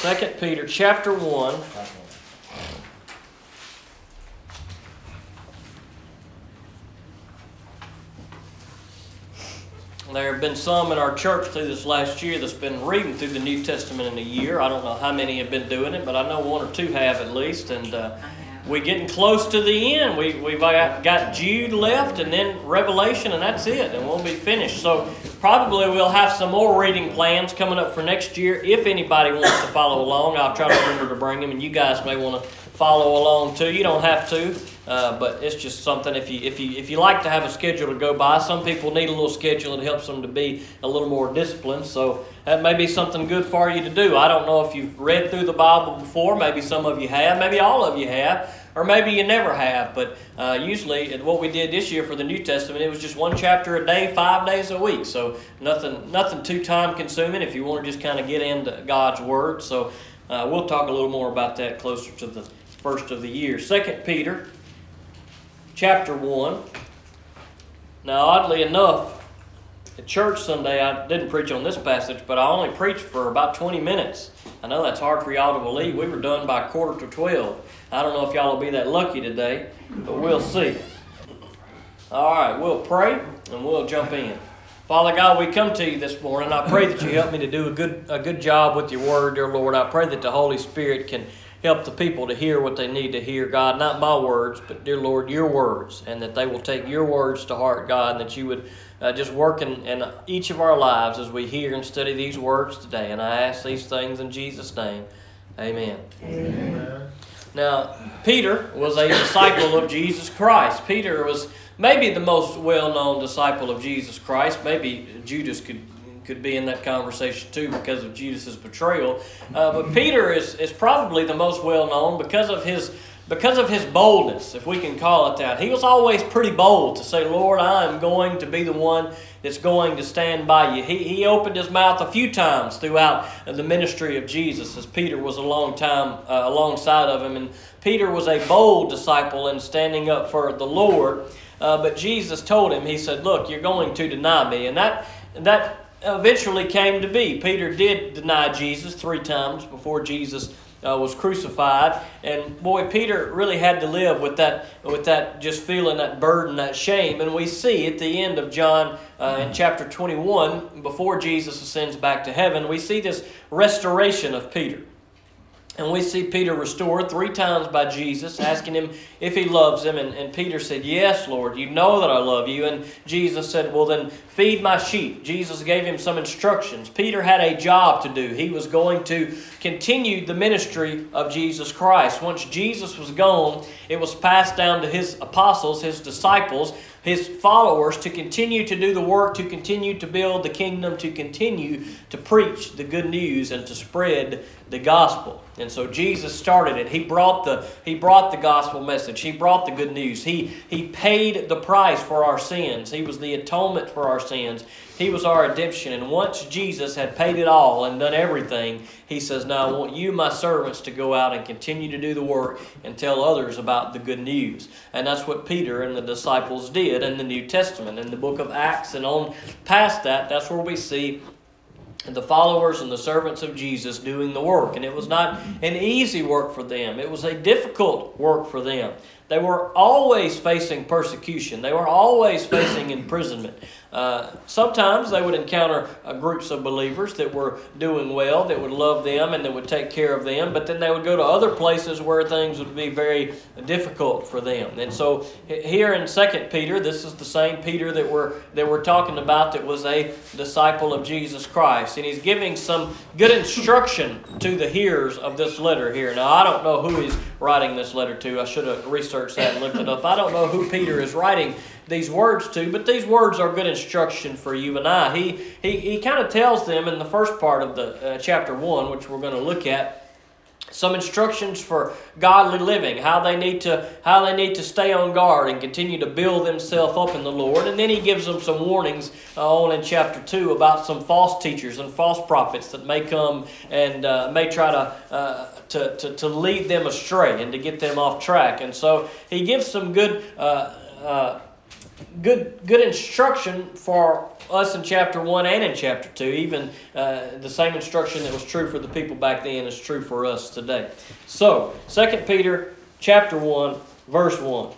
Second Peter chapter 1. There have been some in our church through this last year that's been reading through the New Testament in a year. I don't know how many have been doing it, but I know one or two have at least. And uh, we're getting close to the end. We, we've got Jude left and then Revelation, and that's it, and we'll be finished. So, probably we'll have some more reading plans coming up for next year. If anybody wants to follow along, I'll try to remember to bring them, and you guys may want to follow along too. You don't have to, uh, but it's just something if you if you if you like to have a schedule to go by. Some people need a little schedule. It helps them to be a little more disciplined. So that may be something good for you to do. I don't know if you've read through the Bible before. Maybe some of you have. Maybe all of you have. Or maybe you never have, but uh, usually what we did this year for the New Testament, it was just one chapter a day, five days a week. So nothing, nothing too time consuming if you want to just kind of get into God's Word. So uh, we'll talk a little more about that closer to the first of the year. Second Peter chapter 1. Now, oddly enough, at church Sunday, I didn't preach on this passage, but I only preached for about 20 minutes. I know that's hard for y'all to believe. We were done by quarter to 12. I don't know if y'all will be that lucky today, but we'll see. All right, we'll pray and we'll jump in. Father God, we come to you this morning. I pray that you help me to do a good, a good job with your word, dear Lord. I pray that the Holy Spirit can help the people to hear what they need to hear, God. Not my words, but dear Lord, your words, and that they will take your words to heart, God, and that you would uh, just work in, in each of our lives as we hear and study these words today. And I ask these things in Jesus' name. Amen. Amen. Now, Peter was a disciple of Jesus Christ. Peter was maybe the most well known disciple of Jesus Christ. Maybe Judas could could be in that conversation too because of Judas's betrayal. Uh, but Peter is, is probably the most well known because of his because of his boldness, if we can call it that. He was always pretty bold to say, Lord, I am going to be the one that's going to stand by you. He, he opened his mouth a few times throughout the ministry of Jesus as Peter was a long time uh, alongside of him. And Peter was a bold disciple in standing up for the Lord. Uh, but Jesus told him, He said, Look, you're going to deny me. And that, that eventually came to be. Peter did deny Jesus three times before Jesus uh, was crucified, and boy, Peter really had to live with that, with that just feeling that burden, that shame. And we see at the end of John uh, in chapter 21, before Jesus ascends back to heaven, we see this restoration of Peter. And we see Peter restored three times by Jesus, asking him if he loves him. And, and Peter said, Yes, Lord, you know that I love you. And Jesus said, Well, then feed my sheep. Jesus gave him some instructions. Peter had a job to do. He was going to continue the ministry of Jesus Christ. Once Jesus was gone, it was passed down to his apostles, his disciples, his followers to continue to do the work, to continue to build the kingdom, to continue to preach the good news and to spread the gospel. And so Jesus started it. He brought the he brought the gospel message. He brought the good news. He he paid the price for our sins. He was the atonement for our sins. He was our redemption. And once Jesus had paid it all and done everything, he says, Now I want you, my servants, to go out and continue to do the work and tell others about the good news. And that's what Peter and the disciples did in the New Testament. In the book of Acts and on past that, that's where we see the followers and the servants of Jesus doing the work. And it was not an easy work for them, it was a difficult work for them. They were always facing persecution, they were always facing imprisonment. Uh, sometimes they would encounter uh, groups of believers that were doing well, that would love them and that would take care of them, but then they would go to other places where things would be very difficult for them. And so here in Second Peter, this is the same Peter that we're that we're talking about that was a disciple of Jesus Christ, and he's giving some good instruction to the hearers of this letter here. Now I don't know who he's writing this letter to. I should have researched that and looked it up. I don't know who Peter is writing these words to, but these words are good instruction for you and I. He, he, he kind of tells them in the first part of the uh, chapter 1, which we're going to look at, some instructions for godly living how they need to how they need to stay on guard and continue to build themselves up in the lord and then he gives them some warnings uh, on in chapter 2 about some false teachers and false prophets that may come and uh, may try to, uh, to, to, to lead them astray and to get them off track and so he gives some good uh, uh, good good instruction for us in chapter 1 and in chapter 2 even uh, the same instruction that was true for the people back then is true for us today. So 2 peter chapter 1 verse 1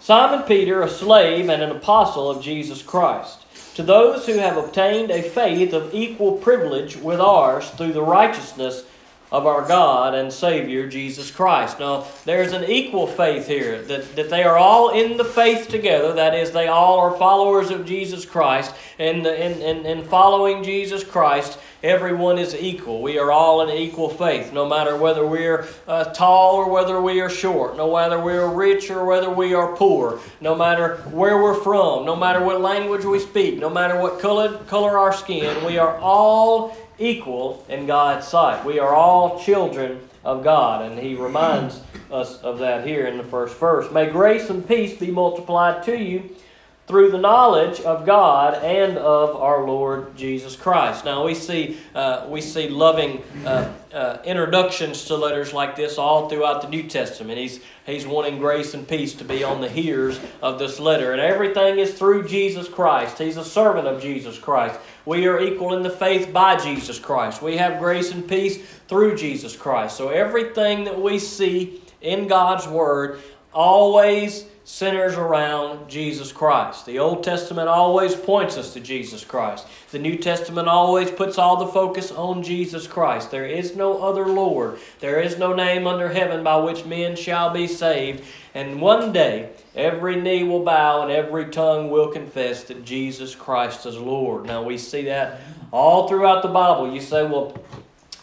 simon peter a slave and an apostle of jesus christ to those who have obtained a faith of equal privilege with ours through the righteousness of our God and Savior Jesus Christ. Now, there's an equal faith here, that, that they are all in the faith together. That is, they all are followers of Jesus Christ. And in, in, in following Jesus Christ, everyone is equal. We are all in equal faith, no matter whether we're uh, tall or whether we are short, no matter we're rich or whether we are poor, no matter where we're from, no matter what language we speak, no matter what color, color our skin, we are all equal in God's sight. We are all children of God, and He reminds us of that here in the first verse. May grace and peace be multiplied to you through the knowledge of God and of our Lord Jesus Christ. Now we see uh, we see loving uh, uh, introductions to letters like this all throughout the New Testament. He's he's wanting grace and peace to be on the hearers of this letter, and everything is through Jesus Christ. He's a servant of Jesus Christ. We are equal in the faith by Jesus Christ. We have grace and peace through Jesus Christ. So everything that we see in God's Word always centers around Jesus Christ. The Old Testament always points us to Jesus Christ. The New Testament always puts all the focus on Jesus Christ. There is no other Lord. There is no name under heaven by which men shall be saved. And one day, every knee will bow and every tongue will confess that Jesus Christ is Lord. Now, we see that all throughout the Bible. You say, well,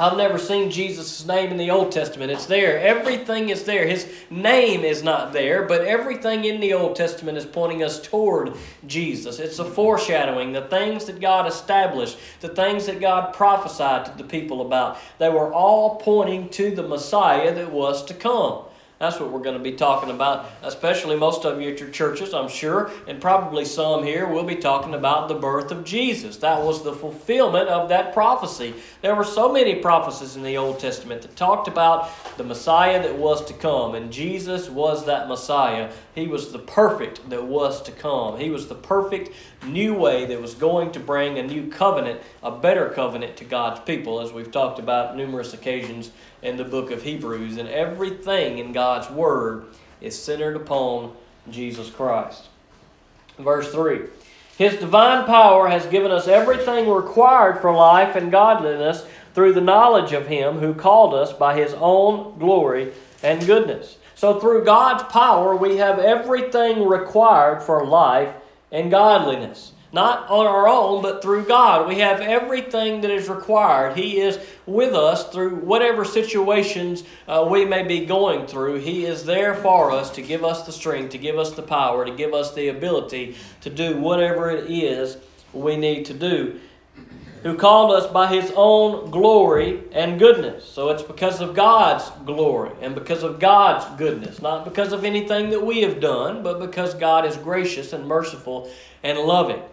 I've never seen Jesus' name in the Old Testament. It's there. Everything is there. His name is not there, but everything in the Old Testament is pointing us toward Jesus. It's a foreshadowing. The things that God established, the things that God prophesied to the people about, they were all pointing to the Messiah that was to come. That's what we're going to be talking about, especially most of you at your churches, I'm sure, and probably some here We'll be talking about the birth of Jesus. That was the fulfillment of that prophecy. There were so many prophecies in the Old Testament that talked about the Messiah that was to come, and Jesus was that Messiah. He was the perfect that was to come. He was the perfect new way that was going to bring a new covenant, a better covenant to God's people, as we've talked about numerous occasions in the book of Hebrews. And everything in God's Word is centered upon Jesus Christ. Verse 3 His divine power has given us everything required for life and godliness through the knowledge of Him who called us by His own glory and goodness. So, through God's power, we have everything required for life and godliness. Not on our own, but through God. We have everything that is required. He is with us through whatever situations uh, we may be going through. He is there for us to give us the strength, to give us the power, to give us the ability to do whatever it is we need to do. Who called us by His own glory and goodness. So it's because of God's glory and because of God's goodness, not because of anything that we have done, but because God is gracious and merciful and loving.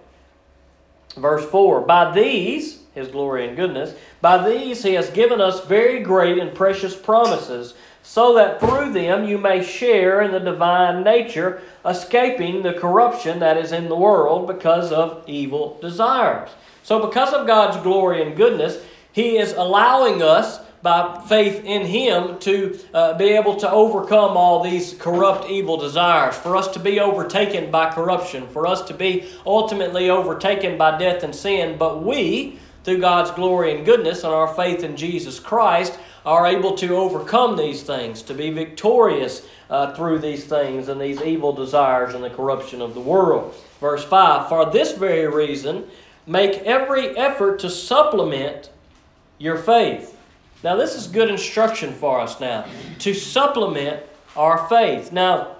Verse 4 By these, his glory and goodness, by these he has given us very great and precious promises, so that through them you may share in the divine nature, escaping the corruption that is in the world because of evil desires. So, because of God's glory and goodness, he is allowing us by faith in Him to uh, be able to overcome all these corrupt, evil desires, for us to be overtaken by corruption, for us to be ultimately overtaken by death and sin. But we, through God's glory and goodness and our faith in Jesus Christ, are able to overcome these things, to be victorious uh, through these things and these evil desires and the corruption of the world. Verse 5 For this very reason, make every effort to supplement your faith now, this is good instruction for us now to supplement our faith. Now,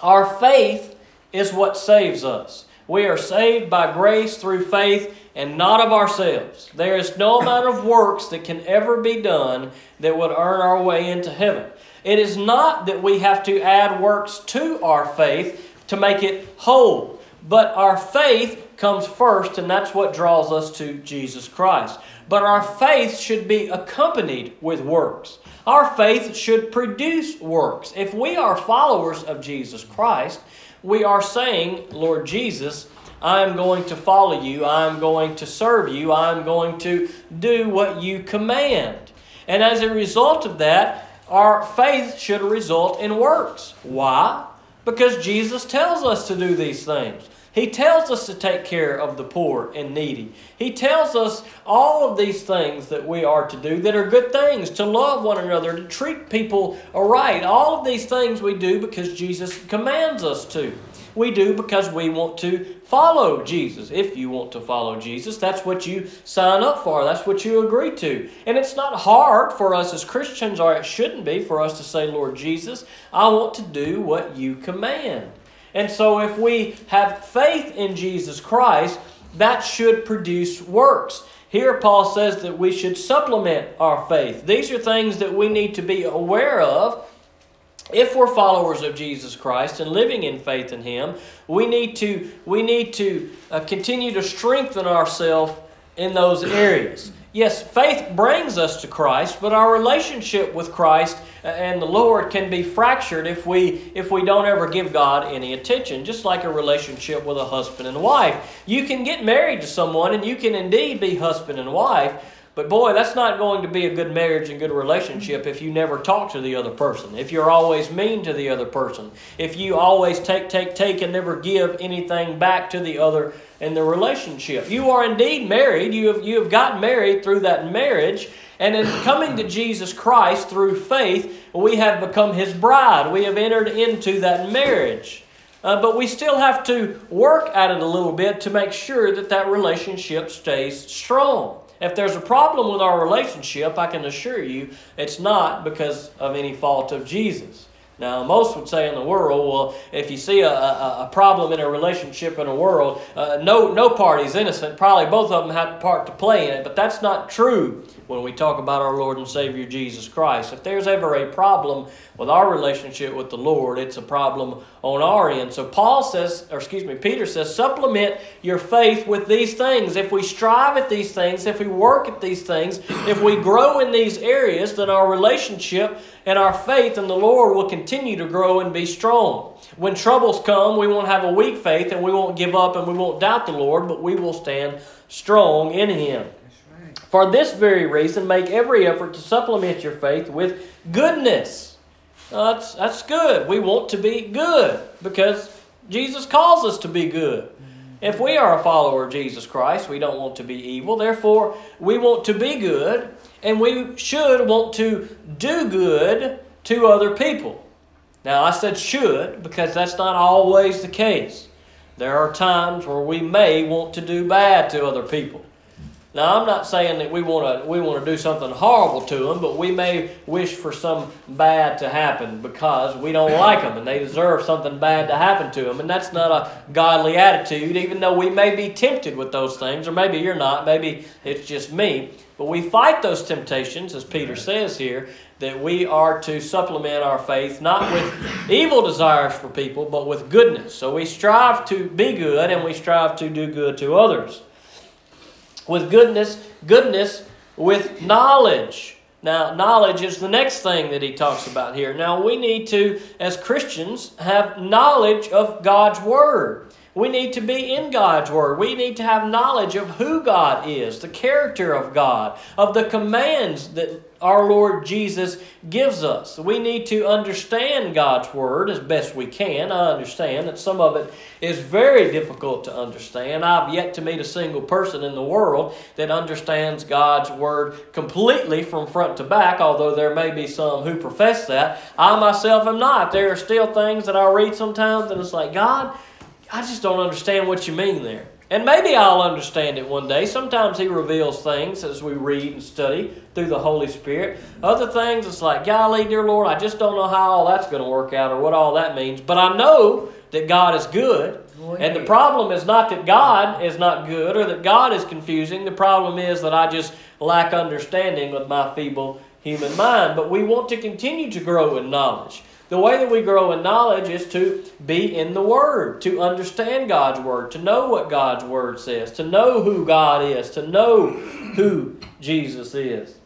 our faith is what saves us. We are saved by grace through faith and not of ourselves. There is no amount of works that can ever be done that would earn our way into heaven. It is not that we have to add works to our faith to make it whole, but our faith comes first, and that's what draws us to Jesus Christ. But our faith should be accompanied with works. Our faith should produce works. If we are followers of Jesus Christ, we are saying, Lord Jesus, I'm going to follow you. I'm going to serve you. I'm going to do what you command. And as a result of that, our faith should result in works. Why? Because Jesus tells us to do these things. He tells us to take care of the poor and needy. He tells us all of these things that we are to do that are good things, to love one another, to treat people right. All of these things we do because Jesus commands us to. We do because we want to follow Jesus. If you want to follow Jesus, that's what you sign up for. That's what you agree to. And it's not hard for us as Christians, or it shouldn't be, for us to say, Lord Jesus, I want to do what you command. And so if we have faith in Jesus Christ, that should produce works. Here, Paul says that we should supplement our faith. These are things that we need to be aware of if we're followers of Jesus Christ and living in faith in Him, we need to, we need to uh, continue to strengthen ourselves in those areas. Yes, faith brings us to Christ, but our relationship with Christ Uh, and the Lord can be fractured if we if we don't ever give God any attention. Just like a relationship with a husband and wife, you can get married to someone and you can indeed be husband and wife, but boy, that's not going to be a good marriage and good relationship if you never talk to the other person. If you're always mean to the other person. If you always take, take, take and never give anything back to the other in the relationship. You are indeed married. You have, you have gotten married through that marriage. And in coming to Jesus Christ through faith, we have become His bride. We have entered into that marriage. Uh, but we still have to work at it a little bit to make sure that that relationship stays strong. If there's a problem with our relationship, I can assure you it's not because of any fault of Jesus. Now, most would say in the world, well, if you see a, a, a problem in a relationship in a world, uh, no, no party's innocent. Probably both of them have a part to play in it, but that's not true when we talk about our Lord and Savior Jesus Christ. If there's ever a problem with our relationship with the Lord, it's a problem on our end. So Paul says, or excuse me, Peter says, supplement your faith with these things. If we strive at these things, if we work at these things, if we grow in these areas, then our relationship and our faith in the Lord will continue to grow and be strong. When troubles come, we won't have a weak faith and we won't give up and we won't doubt the Lord, but we will stand strong in Him. For this very reason, make every effort to supplement your faith with goodness. that's, that's good. We want to be good because Jesus calls us to be good. If we are a follower of Jesus Christ, we don't want to be evil. Therefore, we want to be good, and we should want to do good to other people. Now, I said should because that's not always the case. There are times where we may want to do bad to other people. Now, I'm not saying that we want to we want to do something horrible to them, but we may wish for some bad to happen because we don't like them and they deserve something bad to happen to them. And that's not a godly attitude, even though we may be tempted with those things, or maybe you're not, maybe it's just me. But we fight those temptations, as Peter says here, that we are to supplement our faith not with evil desires for people, but with goodness. So we strive to be good and we strive to do good to others with goodness, goodness with knowledge. Now, knowledge is the next thing that he talks about here. Now, we need to, as Christians, have knowledge of God's Word. We need to be in God's Word. We need to have knowledge of who God is, the character of God, of the commands that our Lord Jesus gives us. We need to understand God's Word as best we can. I understand that some of it is very difficult to understand. I've yet to meet a single person in the world that understands God's Word completely from front to back, although there may be some who profess that. I myself am not. There are still things that I read sometimes and it's like, God, I just don't understand what you mean there. And maybe I'll understand it one day. Sometimes He reveals things as we read and study through the Holy Spirit. Other things, it's like, golly, dear Lord, I just don't know how all that's going to work out or what all that means. But I know that God is good. And the problem is not that God is not good or that God is confusing. The problem is that I just lack understanding with my feeble human mind. But we want to continue to grow in knowledge. The way that we grow in knowledge is to be in the Word, to understand God's Word, to know what God's Word says, to know who God is, to know who Jesus is.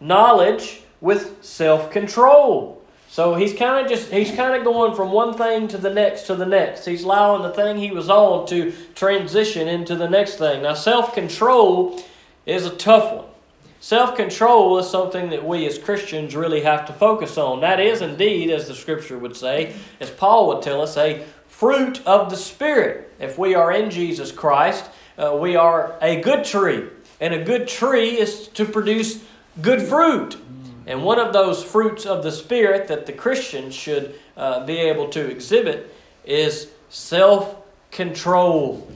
Knowledge with self control. So he's kind of just he's kind of going from one thing to the next to the next. He's allowing the thing he was on to transition into the next thing. Now self-control is a tough one. Self-control is something that we as Christians really have to focus on. That is indeed, as the scripture would say, as Paul would tell us, a fruit of the Spirit. If we are in Jesus Christ, uh, we are a good tree. And a good tree is to produce good fruit. And one of those fruits of the Spirit that the Christian should uh, be able to exhibit is self control.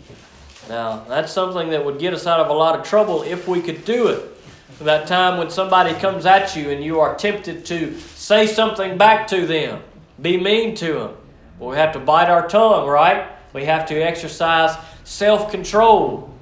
Now, that's something that would get us out of a lot of trouble if we could do it. That time when somebody comes at you and you are tempted to say something back to them, be mean to them. Well, we have to bite our tongue, right? We have to exercise self control.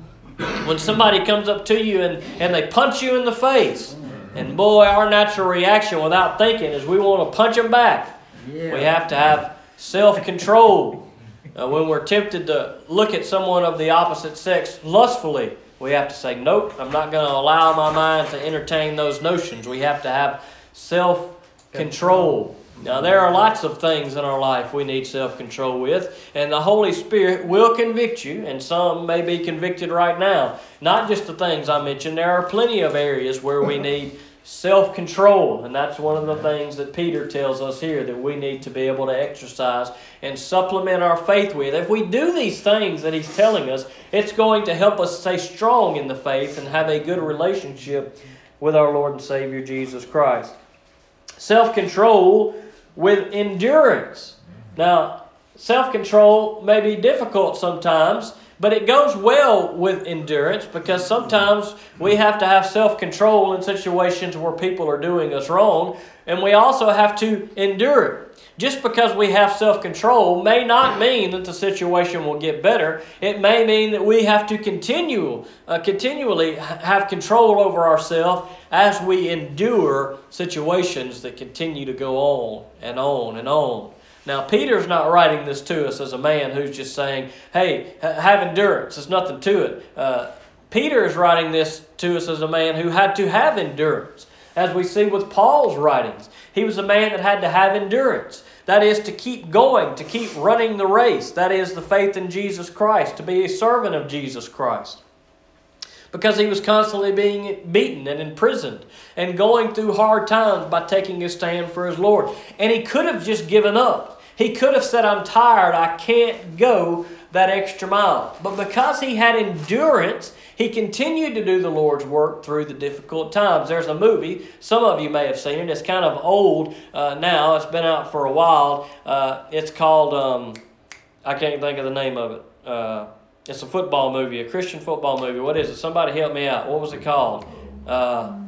When somebody comes up to you and, and they punch you in the face, and boy, our natural reaction without thinking is we want to punch them back. Yeah. We have to have self control. Uh, when we're tempted to look at someone of the opposite sex lustfully, we have to say, Nope, I'm not going to allow my mind to entertain those notions. We have to have self control. Now, there are lots of things in our life we need self control with, and the Holy Spirit will convict you, and some may be convicted right now. Not just the things I mentioned, there are plenty of areas where we need self control, and that's one of the things that Peter tells us here that we need to be able to exercise and supplement our faith with. If we do these things that he's telling us, it's going to help us stay strong in the faith and have a good relationship with our Lord and Savior Jesus Christ. Self control with endurance. Now, self control may be difficult sometimes, but it goes well with endurance because sometimes we have to have self control in situations where people are doing us wrong, and we also have to endure it. Just because we have self control may not mean that the situation will get better. It may mean that we have to continue, uh, continually have control over ourselves as we endure situations that continue to go on and on and on. Now, Peter's not writing this to us as a man who's just saying, hey, have endurance. There's nothing to it. Uh, Peter is writing this to us as a man who had to have endurance. As we see with Paul's writings, he was a man that had to have endurance. That is to keep going, to keep running the race. That is the faith in Jesus Christ, to be a servant of Jesus Christ. Because he was constantly being beaten and imprisoned and going through hard times by taking a stand for his Lord. And he could have just given up. He could have said, I'm tired, I can't go that extra mile. But because he had endurance, he continued to do the Lord's work through the difficult times. There's a movie, some of you may have seen it. It's kind of old uh, now, it's been out for a while. Uh, it's called, um, I can't think of the name of it. Uh, it's a football movie, a Christian football movie. What is it? Somebody help me out. What was it called? Uh,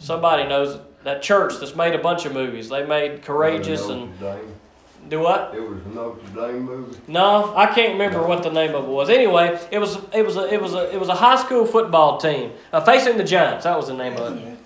somebody knows that church that's made a bunch of movies. They made Courageous and. Do what? It was a Notre Dame movie. No, I can't remember what the name of it was. Anyway, it was it was a it was a it was a high school football team uh, facing the Giants. That was the name of it.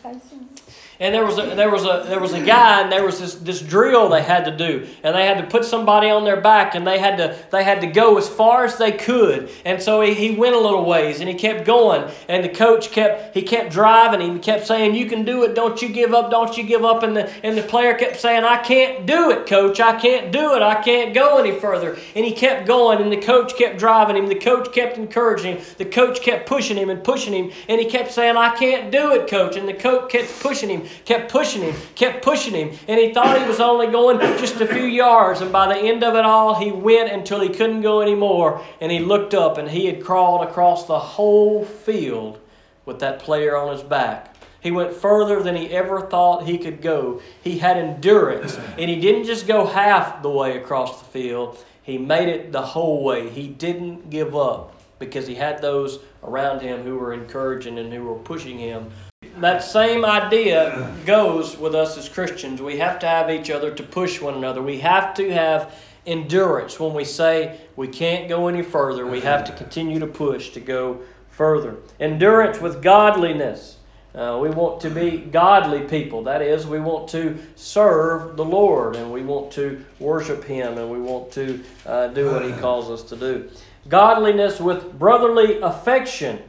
And there was a, there was a there was a guy and there was this, this drill they had to do. And they had to put somebody on their back and they had to they had to go as far as they could. And so he, he went a little ways and he kept going. And the coach kept he kept driving. Him he kept saying you can do it. Don't you give up. Don't you give up. And the and the player kept saying I can't do it coach. I can't do it. I can't go any further. And he kept going and the coach kept driving him. The coach kept encouraging him. The coach kept pushing him and pushing him. And he kept saying I can't do it coach. And the coach kept pushing him kept pushing him, kept pushing him, and he thought he was only going just a few yards. And by the end of it all, he went until he couldn't go anymore. And he looked up, and he had crawled across the whole field with that player on his back. He went further than he ever thought he could go. He had endurance, and he didn't just go half the way across the field, he made it the whole way. He didn't give up because he had those around him who were encouraging and who were pushing him that same idea goes with us as Christians. We have to have each other to push one another. We have to have endurance when we say we can't go any further. We have to continue to push to go further. Endurance with godliness. Uh, we want to be godly people. That is, we want to serve the Lord and we want to worship Him and we want to uh, do what He calls us to do. Godliness with brotherly affection.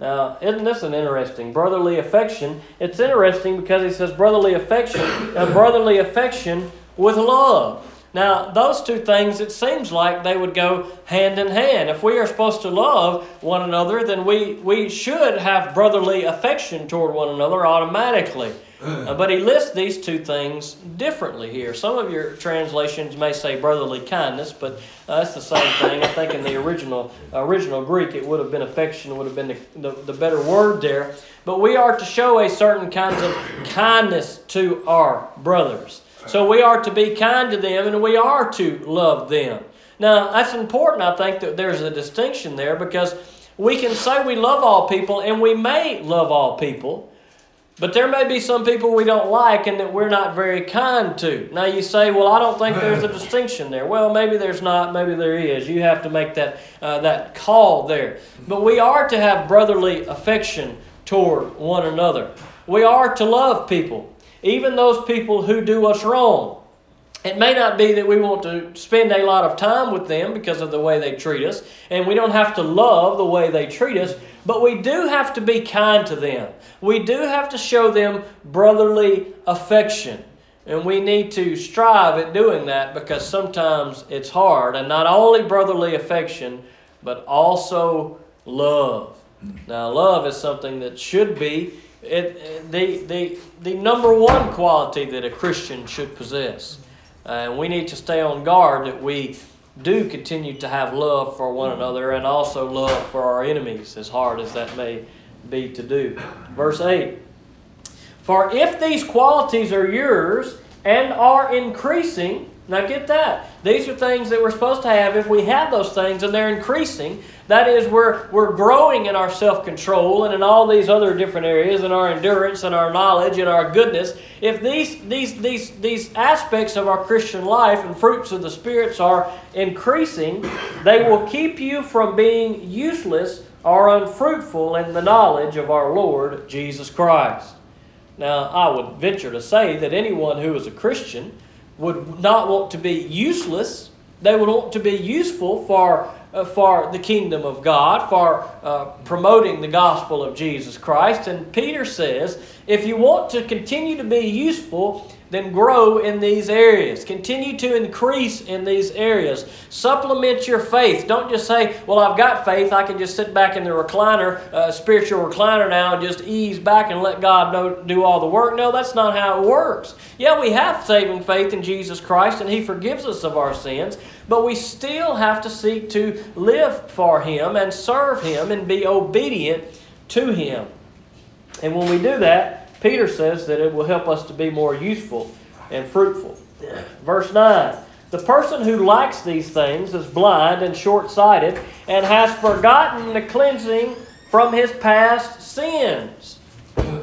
Now, isn't this an interesting brotherly affection? It's interesting because he says brotherly affection and brotherly affection with love. Now, those two things, it seems like they would go hand in hand. If we are supposed to love one another, then we, we should have brotherly affection toward one another automatically. Uh, but he lists these two things differently here. Some of your translations may say brotherly kindness, but uh, that's the same thing. I think in the original original Greek, it would have been affection would have been the, the, the better word there. But we are to show a certain kinds of kindness to our brothers. So we are to be kind to them, and we are to love them. Now that's important. I think that there's a distinction there because we can say we love all people, and we may love all people. But there may be some people we don't like and that we're not very kind to. Now you say, well, I don't think there's a distinction there. Well, maybe there's not, maybe there is. You have to make that, uh, that call there. But we are to have brotherly affection toward one another. We are to love people, even those people who do us wrong. It may not be that we want to spend a lot of time with them because of the way they treat us, and we don't have to love the way they treat us, but we do have to be kind to them. We do have to show them brotherly affection. And we need to strive at doing that because sometimes it's hard. And not only brotherly affection, but also love. Now, love is something that should be it, the, the, the number one quality that a Christian should possess. And we need to stay on guard that we do continue to have love for one another and also love for our enemies, as hard as that may be to do. Verse 8 For if these qualities are yours and are increasing, now get that. These are things that we're supposed to have if we have those things and they're increasing. That is, we're, we're growing in our self control and in all these other different areas, in our endurance and our knowledge and our goodness. If these, these, these, these aspects of our Christian life and fruits of the spirits are increasing, they will keep you from being useless or unfruitful in the knowledge of our Lord Jesus Christ. Now, I would venture to say that anyone who is a Christian would not want to be useless. They would want to be useful for, for the kingdom of God, for uh, promoting the gospel of Jesus Christ. And Peter says if you want to continue to be useful, then grow in these areas. Continue to increase in these areas. Supplement your faith. Don't just say, Well, I've got faith. I can just sit back in the recliner, uh, spiritual recliner now, and just ease back and let God know, do all the work. No, that's not how it works. Yeah, we have saving faith in Jesus Christ, and He forgives us of our sins, but we still have to seek to live for Him and serve Him and be obedient to Him. And when we do that, Peter says that it will help us to be more useful and fruitful. Verse 9 The person who likes these things is blind and short sighted and has forgotten the cleansing from his past sins.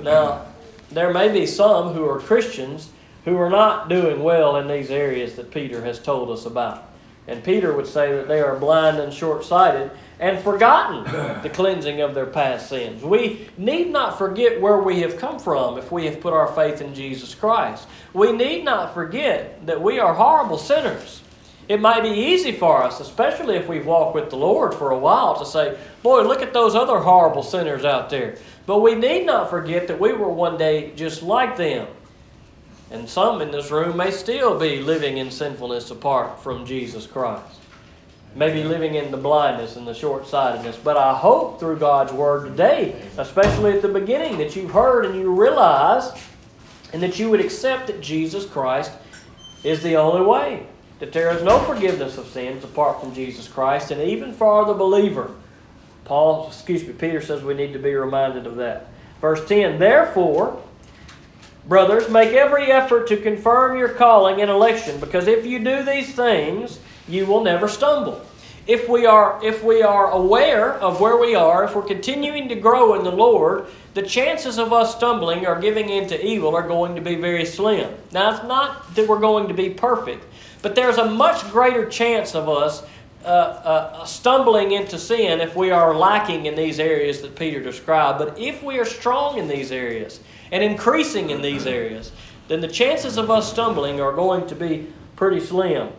Now, there may be some who are Christians who are not doing well in these areas that Peter has told us about. And Peter would say that they are blind and short sighted and forgotten the cleansing of their past sins. We need not forget where we have come from if we have put our faith in Jesus Christ. We need not forget that we are horrible sinners. It might be easy for us, especially if we've walked with the Lord for a while, to say, Boy, look at those other horrible sinners out there. But we need not forget that we were one day just like them. And some in this room may still be living in sinfulness apart from Jesus Christ maybe living in the blindness and the short sightedness. But I hope through God's Word today, especially at the beginning, that you've heard and you realize and that you would accept that Jesus Christ is the only way. That there is no forgiveness of sins apart from Jesus Christ, and even for the believer. Paul, excuse me, Peter says we need to be reminded of that. Verse 10 Therefore, brothers, make every effort to confirm your calling and election, because if you do these things, you will never stumble. If we are if we are aware of where we are, if we're continuing to grow in the Lord, the chances of us stumbling or giving into evil are going to be very slim. Now it's not that we're going to be perfect, but there's a much greater chance of us uh, uh, stumbling into sin if we are lacking in these areas that Peter described. But if we are strong in these areas and increasing in these areas, then the chances of us stumbling are going to be pretty slim.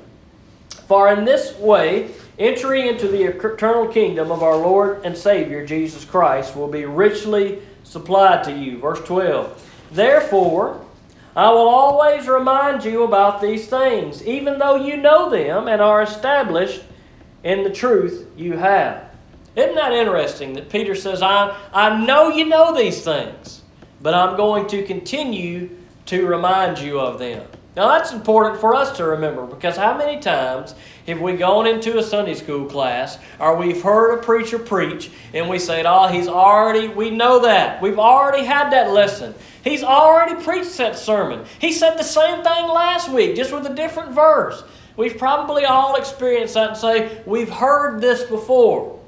For in this way entry into the eternal kingdom of our Lord and Savior Jesus Christ will be richly supplied to you. Verse 12. Therefore, I will always remind you about these things, even though you know them and are established in the truth you have. Isn't that interesting that Peter says, I, I know you know these things, but I'm going to continue to remind you of them. Now, that's important for us to remember because how many times have we gone into a Sunday school class or we've heard a preacher preach and we say, Oh, he's already, we know that. We've already had that lesson. He's already preached that sermon. He said the same thing last week, just with a different verse. We've probably all experienced that and say, We've heard this before.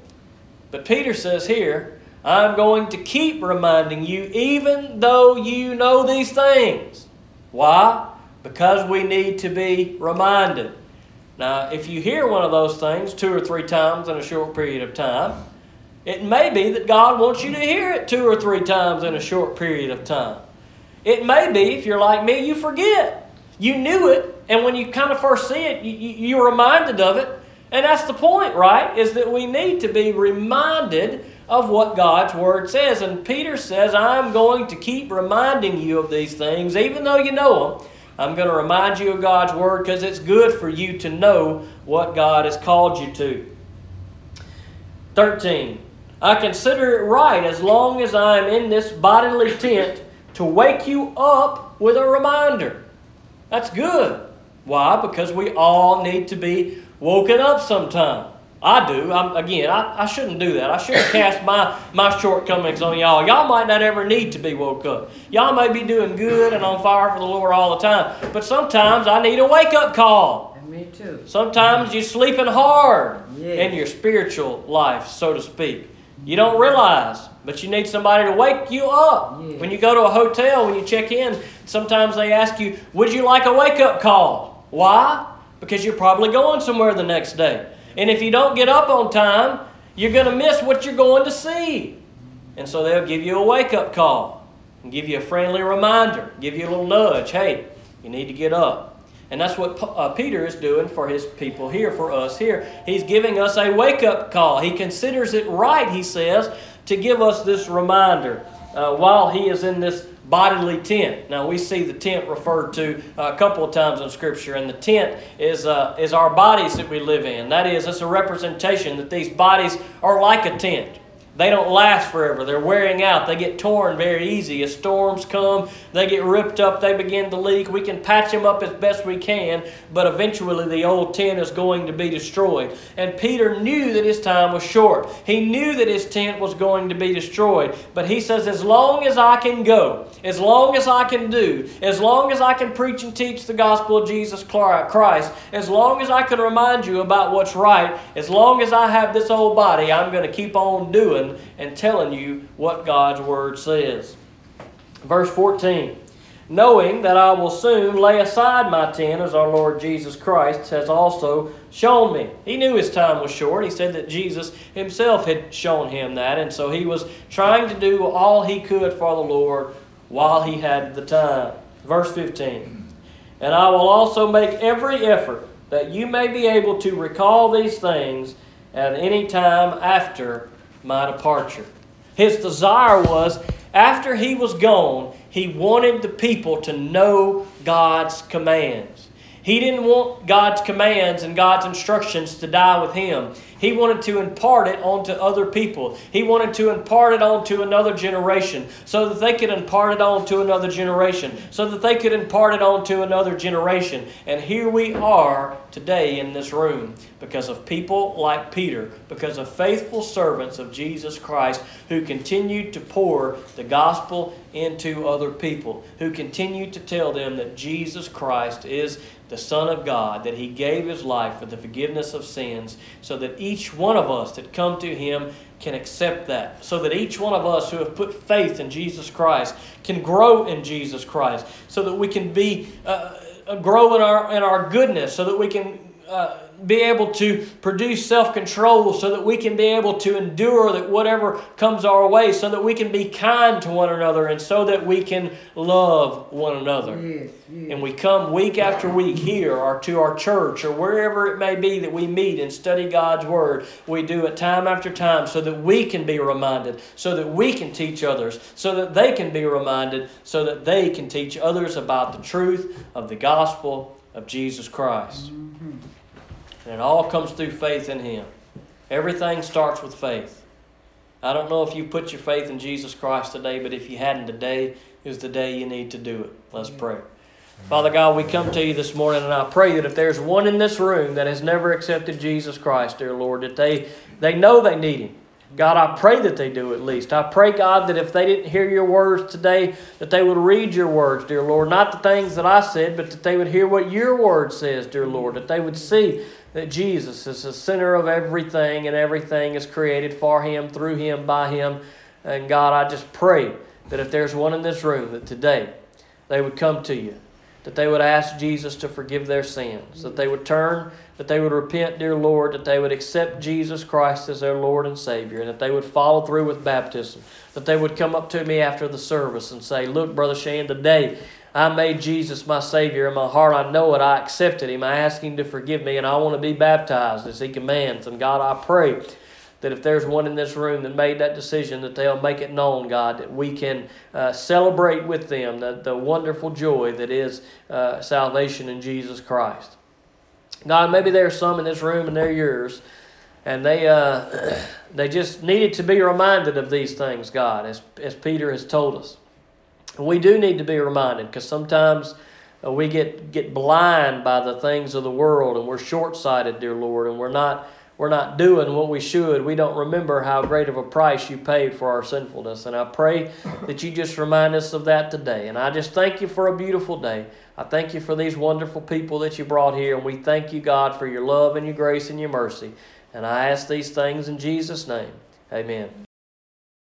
But Peter says here, I'm going to keep reminding you, even though you know these things. Why? because we need to be reminded. Now, if you hear one of those things two or three times in a short period of time, it may be that God wants you to hear it two or three times in a short period of time. It may be, if you're like me, you forget. You knew it, and when you kind of first see it, you, you're reminded of it. And that's the point, right? Is that we need to be reminded of what God's Word says. And Peter says, I'm going to keep reminding you of these things, even though you know them I'm going to remind you of God's Word because it's good for you to know what God has called you to. 13. I consider it right as long as I am in this bodily tent to wake you up with a reminder. That's good. Why? Because we all need to be woken up sometime. I do. I'm, again, I, I shouldn't do that. I shouldn't cast my, my shortcomings on y'all. Y'all might not ever need to be woke up. Y'all may be doing good and on fire for the Lord all the time. But sometimes I need a wake up call. And me too. Sometimes you're sleeping hard yes. in your spiritual life, so to speak. You don't realize, but you need somebody to wake you up. Yes. When you go to a hotel, when you check in, sometimes they ask you, Would you like a wake up call? Why? Because you're probably going somewhere the next day. And if you don't get up on time, you're going to miss what you're going to see. And so they'll give you a wake up call and give you a friendly reminder, give you a little nudge. Hey, you need to get up. And that's what uh, Peter is doing for his people here, for us here. He's giving us a wake up call. He considers it right, he says, to give us this reminder uh, while he is in this bodily tent. Now we see the tent referred to a couple of times in Scripture, and the tent is uh, is our bodies that we live in. That is, it's a representation that these bodies are like a tent. They don't last forever. They're wearing out. They get torn very easy. As storms come, they get ripped up. They begin to leak. We can patch them up as best we can, but eventually the old tent is going to be destroyed. And Peter knew that his time was short. He knew that his tent was going to be destroyed. But he says, as long as I can go, as long as I can do, as long as I can preach and teach the gospel of Jesus Christ, as long as I can remind you about what's right, as long as I have this old body, I'm going to keep on doing doing and telling you what God's Word says. Verse 14 Knowing that I will soon lay aside my tent, as our Lord Jesus Christ has also shown me. He knew his time was short. He said that Jesus himself had shown him that, and so he was trying to do all he could for the Lord while he had the time. Verse 15 And I will also make every effort that you may be able to recall these things at any time after my departure. His desire was, after he was gone, he wanted the people to know God's commands. He didn't want God's commands and God's instructions to die with him. He wanted to impart it onto other people. He wanted to impart it onto another generation so that they could impart it onto another generation, so that they could impart it onto another generation. And here we are today in this room because of people like Peter, because of faithful servants of Jesus Christ who continued to pour the gospel into other people, who continued to tell them that Jesus Christ is the Son of God, that He gave His life for the forgiveness of sins, so that each one of us that come to Him can accept that. So that each one of us who have put faith in Jesus Christ can grow in Jesus Christ, so that we can be uh, uh grow in our in our goodness, so that we can uh, be able to produce self control so that we can be able to endure that whatever comes our way, so that we can be kind to one another, and so that we can love one another. Yes, yes. And we come week after week here or to our church or wherever it may be that we meet and study God's Word. We do it time after time so that we can be reminded, so that we can teach others, so that they can be reminded, so that they can teach others about the truth of the gospel of Jesus Christ. Mm-hmm. And it all comes through faith in Him. Everything starts with faith. I don't know if you put your faith in Jesus Christ today, but if you hadn't today, is the day you need to do it. Let's pray. Father God, we come to you this morning, and I pray that if there's one in this room that has never accepted Jesus Christ, dear Lord, that they, they know they need Him. God, I pray that they do at least. I pray, God, that if they didn't hear your words today, that they would read your words, dear Lord. Not the things that I said, but that they would hear what your word says, dear Lord. That they would see that Jesus is the center of everything and everything is created for Him, through Him, by Him. And God, I just pray that if there's one in this room that today they would come to you, that they would ask Jesus to forgive their sins, that they would turn, that they would repent, dear Lord, that they would accept Jesus Christ as their Lord and Savior, and that they would follow through with baptism, that they would come up to me after the service and say, Look, Brother Shane, today I made Jesus my Savior in my heart. I know it. I accepted Him. I ask Him to forgive me, and I want to be baptized as He commands. And God, I pray that if there's one in this room that made that decision, that they'll make it known, God, that we can uh, celebrate with them the, the wonderful joy that is uh, salvation in Jesus Christ. God, maybe there's some in this room and they're yours, and they uh, they just needed to be reminded of these things, God, as as Peter has told us. We do need to be reminded because sometimes uh, we get get blind by the things of the world, and we're short sighted, dear Lord, and we're not we're not doing what we should. We don't remember how great of a price you paid for our sinfulness. And I pray that you just remind us of that today. And I just thank you for a beautiful day. I thank you for these wonderful people that you brought here. And we thank you, God, for your love and your grace and your mercy. And I ask these things in Jesus' name. Amen.